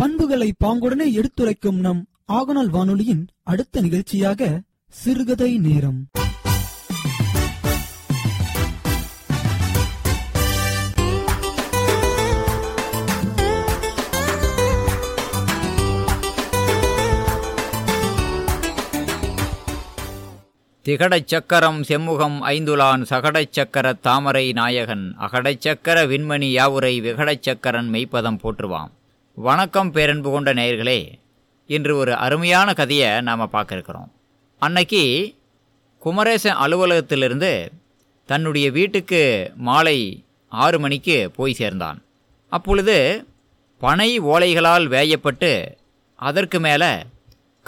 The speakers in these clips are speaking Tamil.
பண்புகளை பாங்குடனே எடுத்துரைக்கும் நம் ஆகநாள் வானொலியின் அடுத்த நிகழ்ச்சியாக சிறுகதை நேரம். திகடச் சக்கரம் செம்முகம் ஐந்துலான் சகடச் சக்கர தாமரை நாயகன் அகடச் சக்கர விண்மணி யாவுரை விகடச் சக்கரன் மெய்ப்பதம் போற்றுவாம். வணக்கம் பேரன்பு கொண்ட நேயர்களே இன்று ஒரு அருமையான கதையை நாம் பார்க்க இருக்கிறோம் அன்னைக்கு குமரேசன் அலுவலகத்திலிருந்து தன்னுடைய வீட்டுக்கு மாலை ஆறு மணிக்கு போய் சேர்ந்தான். அப்பொழுது பனை ஓலைகளால் வேயப்பட்டு அதற்கு மேலே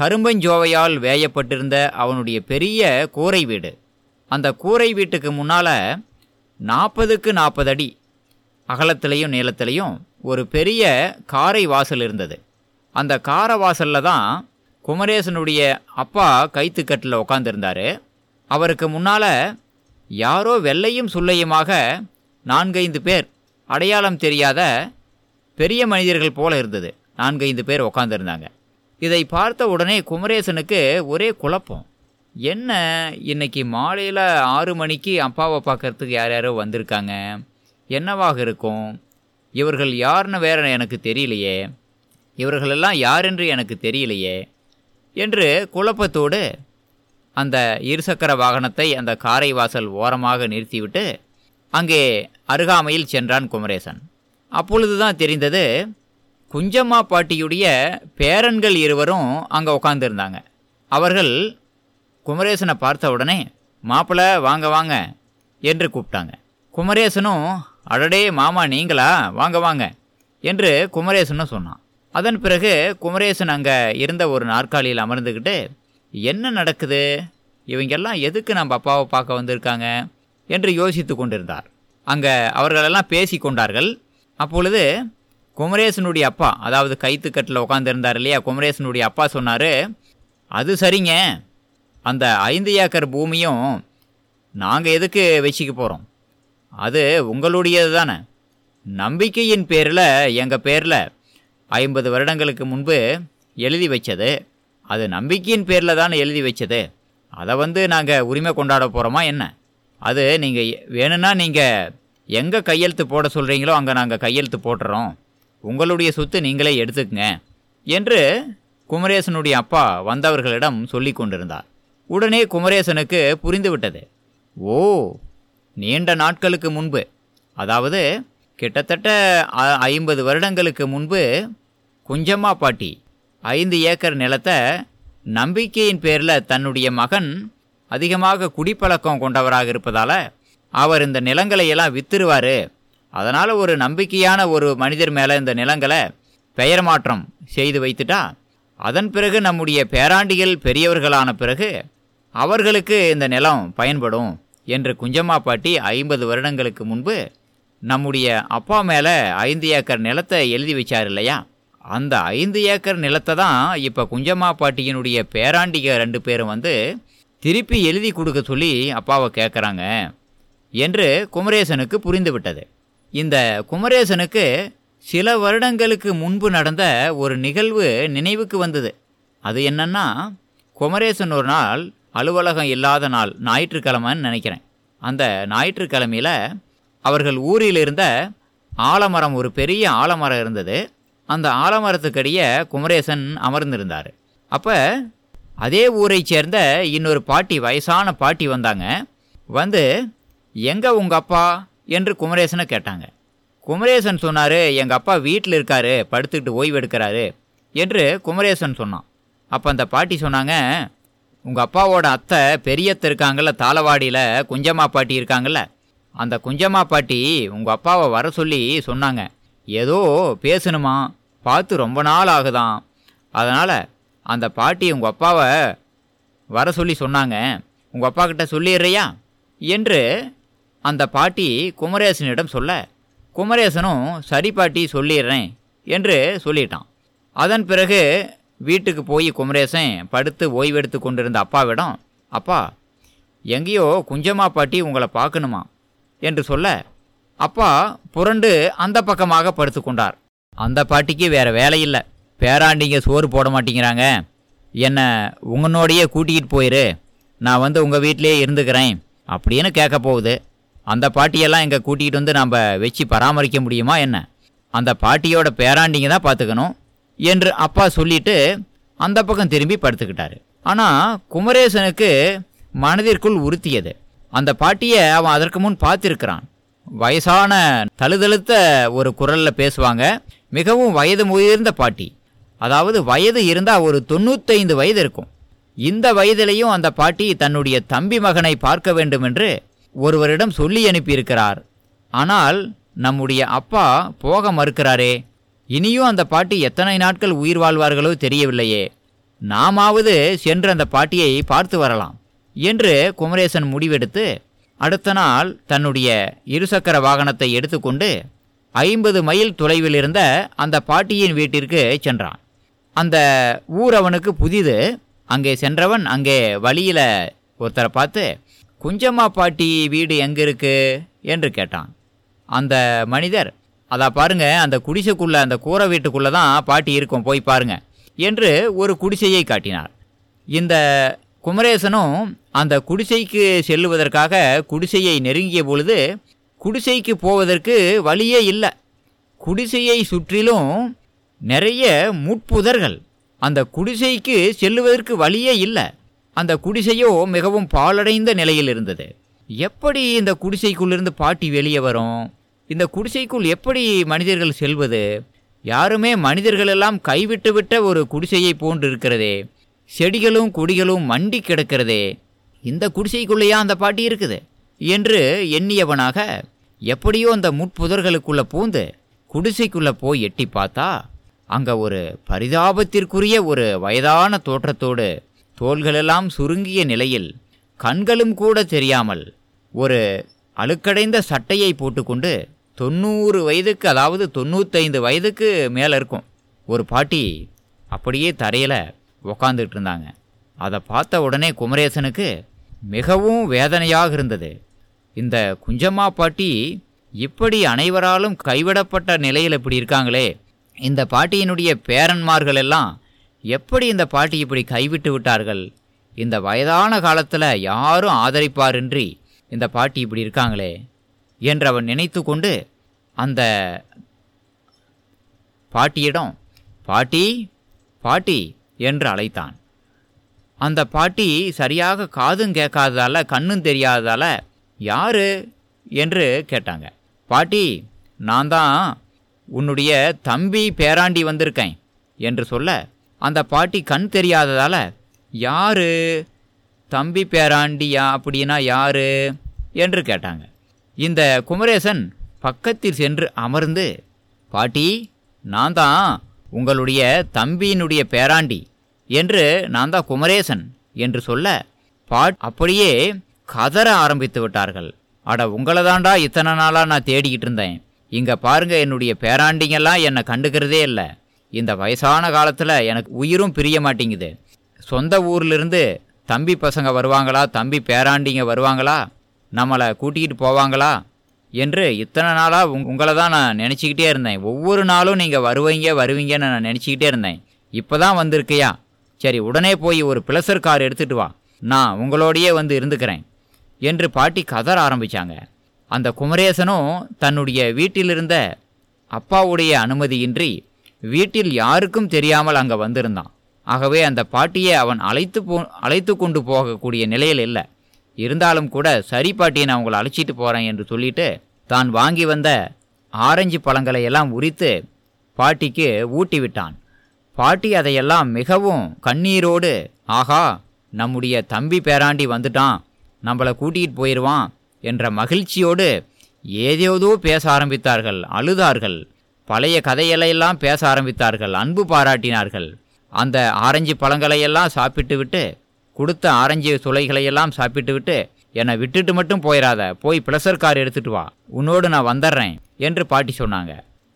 கரும்பஞ்சோவையால் வேயப்பட்டிருந்த அவனுடைய பெரிய கூரை வீடு. அந்த கூரை வீட்டுக்கு முன்னால் நாற்பதுக்கு நாற்பது அடி அகலத்திலையும் நீளத்திலையும் ஒரு பெரிய காரை வாசல் இருந்தது. அந்த கார வாசலில் தான் குமரேசனுடைய அப்பா கைத்துக்கட்டில் உட்காந்துருந்தார் அவருக்கு முன்னால் யாரோ வெள்ளையும் சுள்ளையுமாக நான்கைந்து பேர் அடையாளம் தெரியாத பெரிய மனிதர்கள் போல இருந்தது. நான்கைந்து பேர் உட்காந்துருந்தாங்க இதை பார்த்த உடனே குமரேசனுக்கு ஒரே குழப்பம். என்ன இன்னைக்கு மாலையில் ஆறு மணிக்கு அப்பாவை பார்க்கறதுக்கு யார் யாரோ வந்திருக்காங்க? என்னவாக இருக்கும்? இவர்கள் யாருன்னு வேற எனக்கு தெரியலையே. இவர்களெல்லாம் யாரென்று எனக்கு தெரியலையே. என்று குழப்பத்தோடு அந்த இருசக்கர வாகனத்தை அந்த காரை வாசல் ஓரமாக நிறுத்திவிட்டு அங்கே அருகாமையில் சென்றான் குமரேசன். அப்பொழுதுதான் தெரிந்தது குஞ்சம்மா பாட்டியுடைய பேரன்கள் இருவரும் அங்கே உட்காந்துருந்தாங்க அவர்கள் குமரேசனை பார்த்த உடனே மாப்பிள்ளை வாங்க வாங்க என்று கூப்பிட்டாங்க. குமரேசனும் அடடே மாமா நீங்களா? வாங்க வாங்க என்று குமரேசனும் சொன்னான். அதன் பிறகு குமரேசன் அங்கே இருந்த ஒரு நாற்காலியில் அமர்ந்துக்கிட்டு என்ன நடக்குது? இவங்கெல்லாம் எதுக்கு நம்ம அப்பாவை பார்க்க வந்திருக்காங்க? என்று யோசித்து கொண்டிருந்தார். அங்கே அவர்களெல்லாம் பேசி கொண்டார்கள். அப்பொழுது குமரேசனுடைய அப்பா அதாவது கைத்துக்கட்டில் உட்காந்துருந்தார் இல்லையா? குமரேசனுடைய அப்பா சொன்னார் அது சரிங்க. அந்த ஐந்து ஏக்கர் பூமியும் நாங்கள் எதுக்கு வச்சுக்க போகிறோம் அது உங்களுடையது தானே நம்பிக்கையின் பேரில் எங்கள் பேரில் ஐம்பது வருடங்களுக்கு முன்பு எழுதி வச்சது. அது நம்பிக்கையின் பேரில் தானே எழுதி வச்சது. அதை வந்து நாங்கள் உரிமை கொண்டாட போகிறோமா என்ன? அது நீங்கள் வேணும்னா நீங்கள் எங்கே கையெழுத்து போட சொல்கிறீங்களோ அங்கே நாங்கள் கையெழுத்து போட்டுறோம். உங்களுடைய சொத்து நீங்களே எடுத்துக்கங்க என்று குமரேசனுடைய அப்பா வந்தவர்களிடம் சொல்லி கொண்டிருந்தார். உடனே குமரேசனுக்கு புரிந்துவிட்டது. ஓ நீண்ட நாட்களுக்கு முன்பு அதாவது கிட்டத்தட்ட ஐம்பது வருடங்களுக்கு முன்பு குஞ்சம்மா பாட்டி ஐந்து ஏக்கர் நிலத்தை நம்பிக்கையின் பேரில் தன்னுடைய மகன் அதிகமாக குடிப்பழக்கம் கொண்டவராக இருப்பதால் அவர் இந்த நிலங்களை எல்லாம் வித்துருவார். அதனால் ஒரு நம்பிக்கையான ஒரு மனிதர் மேலே இந்த நிலங்களை பெயர் மாற்றம் செய்து வைத்துட்டா அதன் பிறகு நம்முடைய பேராண்டிகள் பெரியவர்களான பிறகு அவர்களுக்கு இந்த நிலம் பயன்படும். என்று குஞ்சம்மா பாட்டி ஐம்பது வருடங்களுக்கு முன்பு நம்முடைய அப்பா மேலே ஐந்து ஏக்கர் நிலத்தை எழுதி வச்சார் இல்லையா? அந்த ஐந்து ஏக்கர் நிலத்தை தான் இப்போ குஞ்சம்மா பாட்டியினுடைய பேராண்டிக ரெண்டு பேரும் வந்து திருப்பி எழுதி கொடுக்க சொல்லி அப்பாவை கேட்குறாங்க என்று குமரேசனுக்கு புரிந்துவிட்டது இந்த குமரேசனுக்கு சில வருடங்களுக்கு முன்பு நடந்த ஒரு நிகழ்வு நினைவுக்கு வந்தது. அது என்னன்னா குமரேசன் ஒரு நாள் அலுவலகம் இல்லாத நாள் ஞாயிற்றுக்கிழமைன்னு நினைக்கிறேன். அந்த ஞாயிற்றுக்கிழமையில் அவர்கள் ஊரில் இருந்த ஆலமரம் ஒரு பெரிய ஆலமரம் இருந்தது. அந்த ஆலமரத்துக்கடியே குமரேசன் அமர்ந்திருந்தார். அப்போ அதே ஊரைச் சேர்ந்த இன்னொரு பாட்டி வயசான பாட்டி வந்தாங்க. வந்து எங்கே உங்கள் அப்பா? என்று குமரேசனை கேட்டாங்க. குமரேசன் சொன்னார் எங்கள் அப்பா வீட்டில் இருக்காரு படுத்துக்கிட்டு ஓய்வு எடுக்கிறாரு என்று குமரேசன் சொன்னான். அப்போ அந்த பாட்டி சொன்னாங்க உங்கள் அப்பாவோட அத்தை பெரியத்தை இருக்காங்கல்ல தாளவாடியில் குஞ்சம்மா பாட்டி இருக்காங்கல்ல அந்த குஞ்சம்மா பாட்டி உங்கள் அப்பாவை வர சொல்லி சொன்னாங்க. ஏதோ பேசணுமா? பார்த்து ரொம்ப நாள் ஆகுதான். அதனால் அந்த பாட்டி உங்கள் அப்பாவை வர சொல்லி சொன்னாங்க. உங்கள் அப்பா கிட்ட சொல்லிடுறியா? என்று அந்த பாட்டி குமரேசனிடம் சொல்ல குமரேசனும் சரி பாட்டி சொல்லிடுறேன் என்று சொல்லிட்டான். அதன் பிறகு வீட்டுக்கு போய் குமரேசன் படுத்து ஓய்வெடுத்து கொண்டிருந்த அப்பாவிடம் அப்பா எங்கேயோ குஞ்சம்மா பாட்டி உங்களை பார்க்கணுமா? என்று சொல்ல அப்பா புரண்டு அந்த பக்கமாக படுத்துக்கொண்டார் அந்த பாட்டிக்கு வேற வேலையில்லை பேராண்டிங்க சோறு போட மாட்டேங்கிறாங்க. என்னை உங்களோடையே கூட்டிகிட்டு போயிரு. நான் வந்து உங்கள் வீட்டிலேயே இருந்துக்கிறேன். அப்படின்னு கேட்க போகுது. அந்த பாட்டியெல்லாம் இங்கே கூட்டிகிட்டு வந்து நம்ம வச்சு பராமரிக்க முடியுமா என்ன? அந்த பாட்டியோட பேராண்டிங்க தான் பார்த்துக்கணும். என்று அப்பா சொல்லிட்டு அந்த பக்கம் திரும்பி படுத்துக்கிட்டாரு. ஆனால் குமரேசனுக்கு மனதிற்குள் உறுத்தியது. அந்த பாட்டியை அவன் அதற்கு முன் பார்த்திருக்கிறான். வயசான தழுதழுத்த ஒரு குரலில் பேசுவாங்க. மிகவும் வயது முதிர்ந்த பாட்டி. அதாவது வயது இருந்தால் ஒரு தொண்ணூத்தைந்து வயது இருக்கும். இந்த வயதிலையும் அந்த பாட்டி தன்னுடைய தம்பி மகனை பார்க்க வேண்டும் என்று ஒருவரிடம் சொல்லி அனுப்பியிருக்கிறார். ஆனால் நம்முடைய அப்பா போக மறுக்கிறாரே. இனியும் அந்த பாட்டி எத்தனை நாட்கள் உயிர் வாழ்வார்களோ தெரியவில்லையே. நாமாவது சென்று அந்த பாட்டியை பார்த்து வரலாம் என்று குமரேசன் முடிவெடுத்து அடுத்த நாள் தன்னுடைய இருசக்கர வாகனத்தை எடுத்துக்கொண்டு ஐம்பது மைல் தொலைவில் இருந்த அந்த பாட்டியின் வீட்டிற்கு சென்றான். அந்த ஊர் அவனுக்கு புதிது அங்கே சென்றவன் அங்கே வழியில் ஒருத்தரை பார்த்து குஞ்சம்மா பாட்டி வீடு எங்கே இருக்கு? என்று கேட்டான். அந்த மனிதர் அதா பாருங்க அந்த குடிசைக்குள்ள அந்த கூரை வீட்டுக்குள்ளே தான் பாட்டி இருக்கும் போய் பாருங்க என்று ஒரு குடிசையை காட்டினார். இந்த குமரேசனும் அந்த குடிசைக்கு செல்லுவதற்காக குடிசையை நெருங்கிய பொழுது குடிசைக்கு போவதற்கு வழியே இல்லை. குடிசையை சுற்றிலும் நிறைய முட்புதர்கள். அந்த குடிசைக்கு செல்லுவதற்கு வழியே இல்லை. அந்த குடிசையோ மிகவும் பாழடைந்த நிலையில் இருந்தது. எப்படி இந்த குடிசைக்குள்ளிருந்து பாட்டி வெளியே வரும்? இந்த குடிசைக்குள் எப்படி மனிதர்கள் செல்வது? யாருமே மனிதர்களெல்லாம் கைவிட்டுவிட்ட கைவிட்டு விட்ட ஒரு குடிசையை போன்று இருக்கிறதே செடிகளும் கொடிகளும் மண்டி கிடக்கிறதே. இந்த குடிசைக்குள்ளேயா அந்த பாட்டி இருக்குது? என்று எண்ணியவனாக எப்படியோ அந்த முட்புதர்களுக்குள்ளே பூந்து குடிசைக்குள்ளே போய் எட்டி பார்த்தா அங்கே ஒரு பரிதாபத்திற்குரிய ஒரு வயதான தோற்றத்தோடு தோள்களெல்லாம் சுருங்கிய நிலையில் கண்களும் கூட தெரியாமல் ஒரு அழுக்கடைந்த சட்டையை போட்டுக்கொண்டு தொண்ணூறு வயதுக்கு அதாவது தொண்ணூத்தைந்து வயதுக்கு மேலே இருக்கும். ஒரு பாட்டி அப்படியே தரையில் உக்காந்துக்கிட்டு இருந்தாங்க. அதை பார்த்த உடனே குமரேசனுக்கு மிகவும் வேதனையாக இருந்தது. இந்த குஞ்சம்மா பாட்டி இப்படி அனைவராலும் கைவிடப்பட்ட நிலையில் இப்படி இருக்காங்களே இந்த பாட்டியினுடைய பேரன்மார்கள் எல்லாம் எப்படி இந்த பாட்டி இப்படி கைவிட்டு விட்டார்கள்? இந்த வயதான காலத்தில் யாரும் ஆதரிப்பாரின்றி இந்த பாட்டி இப்படி இருக்காங்களே என்று அவன் நினைத்து கொண்டு அந்த பாட்டியிடம் பாட்டி பாட்டி என்று அழைத்தான். அந்த பாட்டி சரியாக காதும் கேட்காததால் கண்ணும் தெரியாததால் யார்? என்று கேட்டாங்க. பாட்டி நான் தான் உன்னுடைய தம்பி பேராண்டி வந்திருக்கேன் என்று சொல்ல அந்த பாட்டி கண் தெரியாததால் யார்? தம்பி பேராண்டியா? அப்படின்னா யார்? என்று கேட்டாங்க. இந்த குமரேசன் பக்கத்தில் சென்று அமர்ந்து பாட்டி நான் தான் உங்களுடைய தம்பியினுடைய பேராண்டி என்று நான் தான் குமரேசன் என்று சொல்ல பாட் அப்படியே கதற ஆரம்பித்து விட்டார்கள். அட உங்களை தாண்டா இத்தனை நாளாக நான் தேடிக்கிட்டு இருந்தேன். இங்கே பாருங்க என்னுடைய பேராண்டிங்கெல்லாம் என்னை கண்டுக்கிறதே இல்லை. இந்த வயசான காலத்தில் எனக்கு உயிரும் பிரிய மாட்டேங்குது. சொந்த ஊர்லேருந்து தம்பி பசங்க வருவாங்களா தம்பி பேராண்டிங்க வருவாங்களா? நம்மளை கூட்டிகிட்டு போவாங்களா? என்று இத்தனை நாளாக உங் உங்களை தான் நான் நினச்சிக்கிட்டே இருந்தேன். ஒவ்வொரு நாளும் நீங்கள் வருவீங்க வருவீங்கன்னு நான் நினச்சிக்கிட்டே இருந்தேன். இப்போ தான் வந்திருக்கையா? சரி உடனே போய் ஒரு பிளசர் கார் எடுத்துகிட்டு வா. நான் உங்களோடையே வந்து இருந்துக்கிறேன் என்று பாட்டி கதற ஆரம்பித்தாங்க அந்த குமரேசனும் தன்னுடைய வீட்டிலிருந்த அப்பாவுடைய அனுமதியின்றி வீட்டில் யாருக்கும் தெரியாமல் அங்கே வந்திருந்தான். ஆகவே அந்த பாட்டியை அவன் அழைத்து போ அழைத்து கொண்டு போகக்கூடிய நிலையில் இல்லை. இருந்தாலும் கூட சரி பாட்டியை நான் உங்களை அழைச்சிட்டு போகிறேன் என்று சொல்லிட்டு தான் வாங்கி வந்த ஆரஞ்சு பழங்களை எல்லாம் உரித்து பாட்டிக்கு ஊட்டி விட்டான். பாட்டி அதையெல்லாம் மிகவும் கண்ணீரோடு ஆகா நம்முடைய தம்பி பேராண்டி வந்துட்டான் நம்மளை கூட்டிகிட்டு போயிடுவான் என்ற மகிழ்ச்சியோடு ஏதேதோ பேச ஆரம்பித்தார்கள் அழுதார்கள். பழைய கதையெல்லாம் பேச ஆரம்பித்தார்கள் அன்பு பாராட்டினார்கள். அந்த ஆரஞ்சு பழங்களையெல்லாம் சாப்பிட்டு விட்டு கொடுத்த ஆரஞ்சு சுளைகளையெல்லாம் சாப்பிட்டு விட்டு என்னை விட்டுட்டு மட்டும் போயிடாத போய் ப்ளஷர் கார் எடுத்துட்டு வா உன்னோடு நான் வந்துடுறேன் என்று பாட்டி சொன்னாங்க.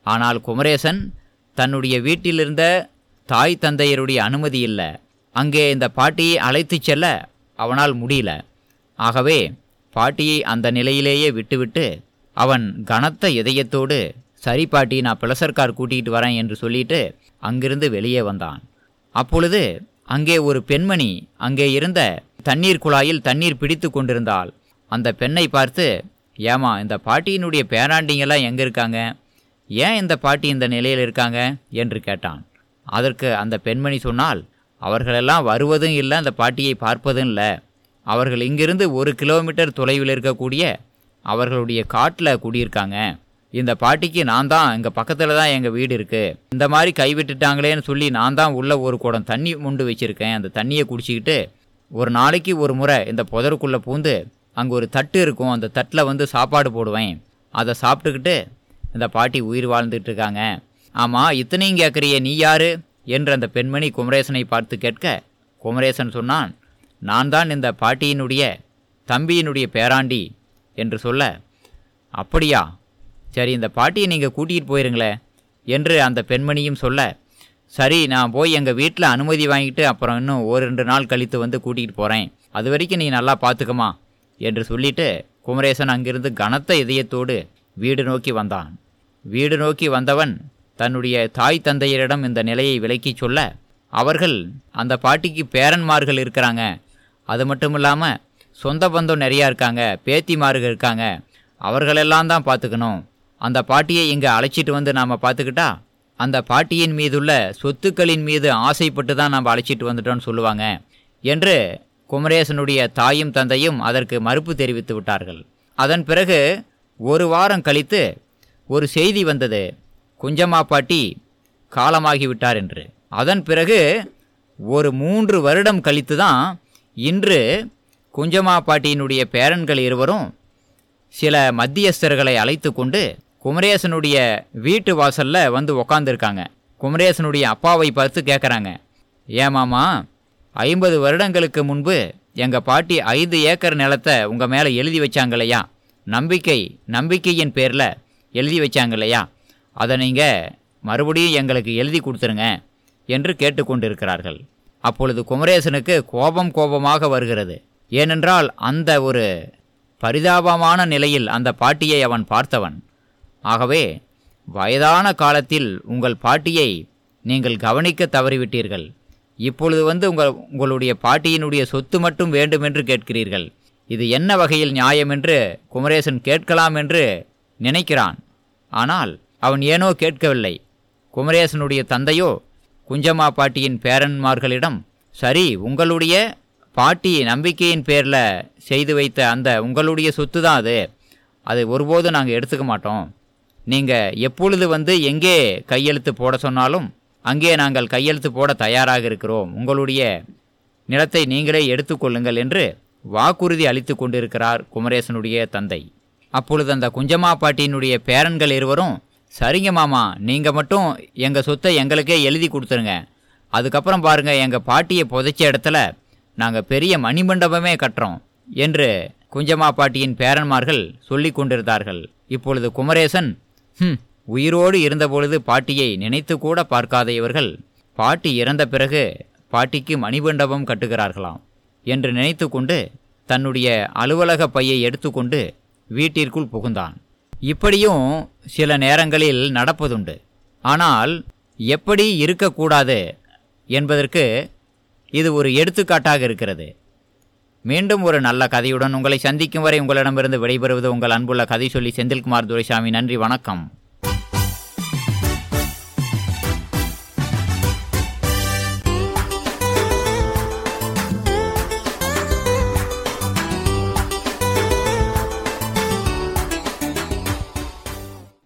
ஆனால் குமரேசன் தன்னுடைய வீட்டிலிருந்த தாய் தந்தையருடைய அனுமதி இல்லை. அங்கே இந்த பாட்டியை அழைத்து செல்ல அவனால் முடியல. ஆகவே பாட்டியை அந்த நிலையிலேயே விட்டுவிட்டு அவன் கனத்த இதயத்தோடு சரி பாட்டி நான் பிளசர் கார் கூட்டிகிட்டு வரேன் என்று சொல்லிட்டு அங்கிருந்து வெளியே வந்தான். அப்பொழுது அங்கே ஒரு பெண்மணி அங்கே இருந்த தண்ணீர் குழாயில் தண்ணீர் பிடித்து கொண்டிருந்தாள். அந்த பெண்ணை பார்த்து ஏமா இந்த பாட்டியினுடைய பேராண்டிங்கெல்லாம் எங்கே இருக்காங்க? ஏன் இந்த பாட்டி இந்த நிலையில் இருக்காங்க? என்று கேட்டான். அதற்கு அந்த பெண்மணி சொன்னால் அவர்களெல்லாம் வருவதும் இல்லை அந்த பாட்டியை பார்ப்பதும் இல்லை. அவர்கள் இங்கிருந்து ஒரு கிலோமீட்டர் தொலைவில் இருக்கக்கூடிய அவர்களுடைய காட்டில் குடியிருக்காங்க. இந்த பாட்டிக்கு நான் தான் எங்கள் பக்கத்தில் தான் எங்கள் வீடு இருக்குது இந்த மாதிரி கைவிட்டுட்டாங்களேன்னு சொல்லி நான் தான் உள்ள ஒரு குடம் தண்ணி முண்டு வச்சுருக்கேன். அந்த தண்ணியை குடிச்சிக்கிட்டு ஒரு நாளைக்கு ஒரு முறை இந்த புதருக்குள்ளே பூந்து அங்கே ஒரு தட்டு இருக்கும். அந்த தட்டில் வந்து சாப்பாடு போடுவேன். அதை சாப்பிட்டுக்கிட்டு இந்த பாட்டி உயிர் வாழ்ந்துட்டு இருக்காங்க. ஆமாம் இத்தனையும் கேட்குறிய நீ யாரு? என்று அந்த பெண்மணி குமரேசனை பார்த்து கேட்க குமரேசன் சொன்னான் நான் தான் இந்த பாட்டியினுடைய தம்பியினுடைய பேராண்டி என்று சொல்ல அப்படியா சரி இந்த பாட்டியை நீங்கள் கூட்டிகிட்டு போயிருங்களேன் என்று அந்த பெண்மணியும் சொல்ல சரி நான் போய் எங்கள் வீட்டில் அனுமதி வாங்கிட்டு அப்புறம் இன்னும் ஒரு ரெண்டு நாள் கழித்து வந்து கூட்டிகிட்டு போகிறேன் அது வரைக்கும் நீ நல்லா பார்த்துக்கமா என்று சொல்லிட்டு குமரேசன் அங்கிருந்து கனத்த இதயத்தோடு வீடு நோக்கி வந்தான். வீடு நோக்கி வந்தவன் தன்னுடைய தாய் தந்தையரிடம் இந்த நிலையை விலக்கிச் சொல்ல அவர்கள் அந்த பாட்டிக்கு பேரன்மார்கள் இருக்கிறாங்க. அது மட்டும் இல்லாமல் சொந்த பந்தம் நிறையா இருக்காங்க பேத்திமார்கள் இருக்காங்க. அவர்களெல்லாம் தான் பார்த்துக்கணும். அந்த பாட்டியை இங்கே அழைச்சிட்டு வந்து நாம் பார்த்துக்கிட்டா அந்த பாட்டியின் மீதுள்ள சொத்துக்களின் மீது ஆசைப்பட்டு தான் நாம் அழைச்சிட்டு வந்துட்டோம்னு சொல்லுவாங்க என்று குமரேசனுடைய தாயும் தந்தையும் அதற்கு மறுப்பு தெரிவித்து விட்டார்கள். அதன் பிறகு ஒரு வாரம் கழித்து ஒரு செய்தி வந்தது. குஞ்சம்மா பாட்டி காலமாகிவிட்டார் என்று. அதன் பிறகு ஒரு மூன்று வருடம் கழித்து தான் இன்று குஞ்சம்மா பாட்டியினுடைய பேரன்கள் இருவரும் சில மத்தியஸ்தர்களை அழைத்து கொண்டு குமரேசனுடைய வீட்டு வாசலில் வந்து உக்காந்துருக்காங்க. குமரேசனுடைய அப்பாவை பார்த்து கேட்குறாங்க ஏமாமா ஐம்பது வருடங்களுக்கு முன்பு எங்கள் பாட்டி ஐந்து ஏக்கர் நிலத்தை உங்கள் மேலே எழுதி வச்சாங்களையா? நம்பிக்கை நம்பிக்கையின் பேரில் எழுதி வச்சாங்க இல்லையா அதை நீங்கள் மறுபடியும் எங்களுக்கு எழுதி கொடுத்துருங்க என்று கேட்டுக்கொண்டிருக்கிறார்கள். அப்பொழுது குமரேசனுக்கு கோபம் கோபமாக வருகிறது. ஏனென்றால் அந்த ஒரு பரிதாபமான நிலையில் அந்த பாட்டியை அவன் பார்த்தவன். ஆகவே வயதான காலத்தில் உங்கள் பாட்டியை நீங்கள் கவனிக்க தவறிவிட்டீர்கள். இப்பொழுது வந்து உங்கள் உங்களுடைய பாட்டியினுடைய சொத்து மட்டும் வேண்டுமென்று கேட்கிறீர்கள். இது என்ன வகையில் நியாயம் என்று குமரேசன் கேட்கலாம் என்று நினைக்கிறான். ஆனால் அவன் ஏனோ கேட்கவில்லை. குமரேசனுடைய தந்தையோ குஞ்சம்மா பாட்டியின் பேரன்மார்களிடம் சரி உங்களுடைய பாட்டி நம்பிக்கையின் பேரில் செய்து வைத்த அந்த உங்களுடைய சொத்து தான் அது. அதை ஒருபோதும் நாங்கள் எடுத்துக்க மாட்டோம். நீங்கள் எப்பொழுது வந்து எங்கே கையெழுத்து போட சொன்னாலும் அங்கே நாங்கள் கையெழுத்து போட தயாராக இருக்கிறோம். உங்களுடைய நிலத்தை நீங்களே எடுத்துக்கொள்ளுங்கள் என்று வாக்குறுதி அளித்து கொண்டிருக்கிறார் குமரேசனுடைய தந்தை. அப்பொழுது அந்த குஞ்சம்மா பாட்டியினுடைய பேரன்கள் இருவரும் சரிங்க மாமா நீங்கள் மட்டும் எங்கள் சொத்தை எங்களுக்கே எழுதி கொடுத்துருங்க. அதுக்கப்புறம் பாருங்கள் எங்கள் பாட்டியை புதைச்ச இடத்துல நாங்கள் பெரிய மணிமண்டபமே கட்டுறோம் என்று குஞ்சம்மா பாட்டியின் பேரன்மார்கள் சொல்லி கொண்டிருந்தார்கள். இப்பொழுது குமரேசன் ஹம். உயிரோடு இருந்தபொழுது பாட்டியை நினைத்து கூட பார்க்காத இவர்கள். பாட்டி இறந்த பிறகு பாட்டிக்கு மணிமண்டபம் கட்டுகிறார்களாம் என்று நினைத்து கொண்டு தன்னுடைய அலுவலக பையை எடுத்துக்கொண்டு வீட்டிற்குள் புகுந்தான். இப்படியும் சில நேரங்களில் நடப்பதுண்டு. ஆனால் எப்படி இருக்கக்கூடாது என்பதற்கு இது ஒரு எடுத்துக்காட்டாக இருக்கிறது. மீண்டும் ஒரு நல்ல கதையுடன் உங்களை சந்திக்கும் வரை உங்களிடமிருந்து விடைபெறுவது உங்கள் அன்புள்ள கதை சொல்லி செந்தில்குமார் துரைசாமி. நன்றி வணக்கம்.